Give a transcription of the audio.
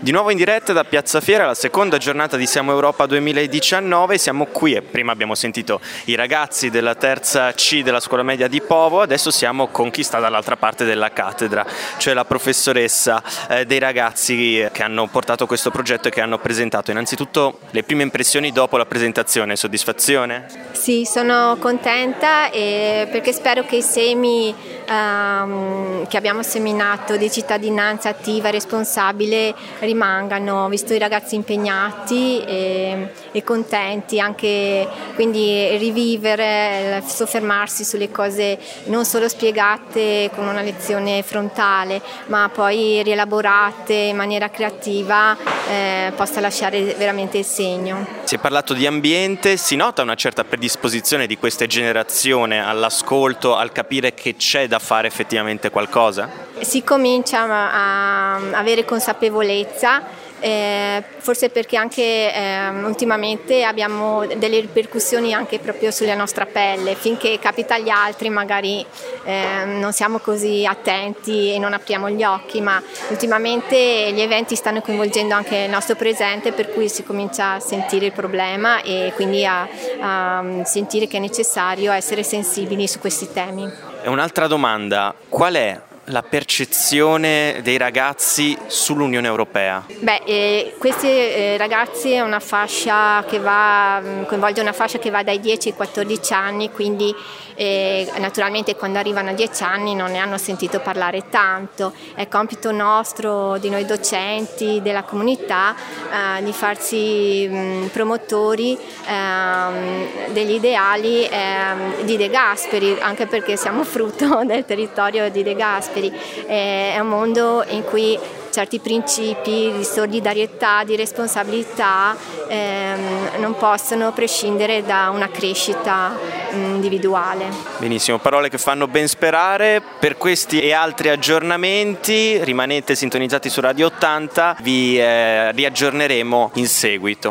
Di nuovo in diretta da Piazza Fiera, la seconda giornata di Siamo Europa 2019, siamo qui e prima abbiamo sentito i ragazzi della terza C della scuola media di Povo, adesso siamo con chi sta dall'altra parte della cattedra, cioè la professoressa eh, dei ragazzi che hanno portato questo progetto e che hanno presentato. Innanzitutto le prime impressioni dopo la presentazione, soddisfazione? Sì, sono contenta perché spero che i semi ehm, che abbiamo seminato di cittadinanza attiva e responsabile rimangano, visto i ragazzi impegnati e, e contenti, anche quindi rivivere, soffermarsi sulle cose non solo spiegate con una lezione frontale, ma poi rielaborate in maniera creativa, eh, possa lasciare veramente il segno. Si è parlato di ambiente, si nota una certa predisposizione di queste generazioni all'ascolto, al capire che c'è da fare effettivamente qualcosa? Si comincia a avere consapevolezza eh, forse perché anche eh, ultimamente abbiamo delle ripercussioni anche proprio sulla nostra pelle, finché capita agli altri magari eh, non siamo così attenti e non apriamo gli occhi, ma ultimamente gli eventi stanno coinvolgendo anche il nostro presente per cui si comincia a sentire il problema e quindi a, a sentire che è necessario essere sensibili su questi temi. E un'altra domanda, qual è la percezione dei ragazzi sull'Unione Europea? Beh, eh, questi eh, ragazzi è una fascia che va, mm, coinvolge una fascia che va dai 10 ai 14 anni, quindi eh, naturalmente quando arrivano a 10 anni non ne hanno sentito parlare tanto. È compito nostro, di noi docenti, della comunità, eh, di farsi mh, mm, promotori ehm, degli ideali ehm, di De Gasperi, anche perché siamo frutto del territorio di De Gasperi esteri. È un mondo in cui certi principi di solidarietà, di responsabilità ehm, non possono prescindere da una crescita mm, individuale. Benissimo, parole che fanno ben sperare. Per questi e altri aggiornamenti rimanete sintonizzati su Radio 80, vi eh, riaggiorneremo in seguito.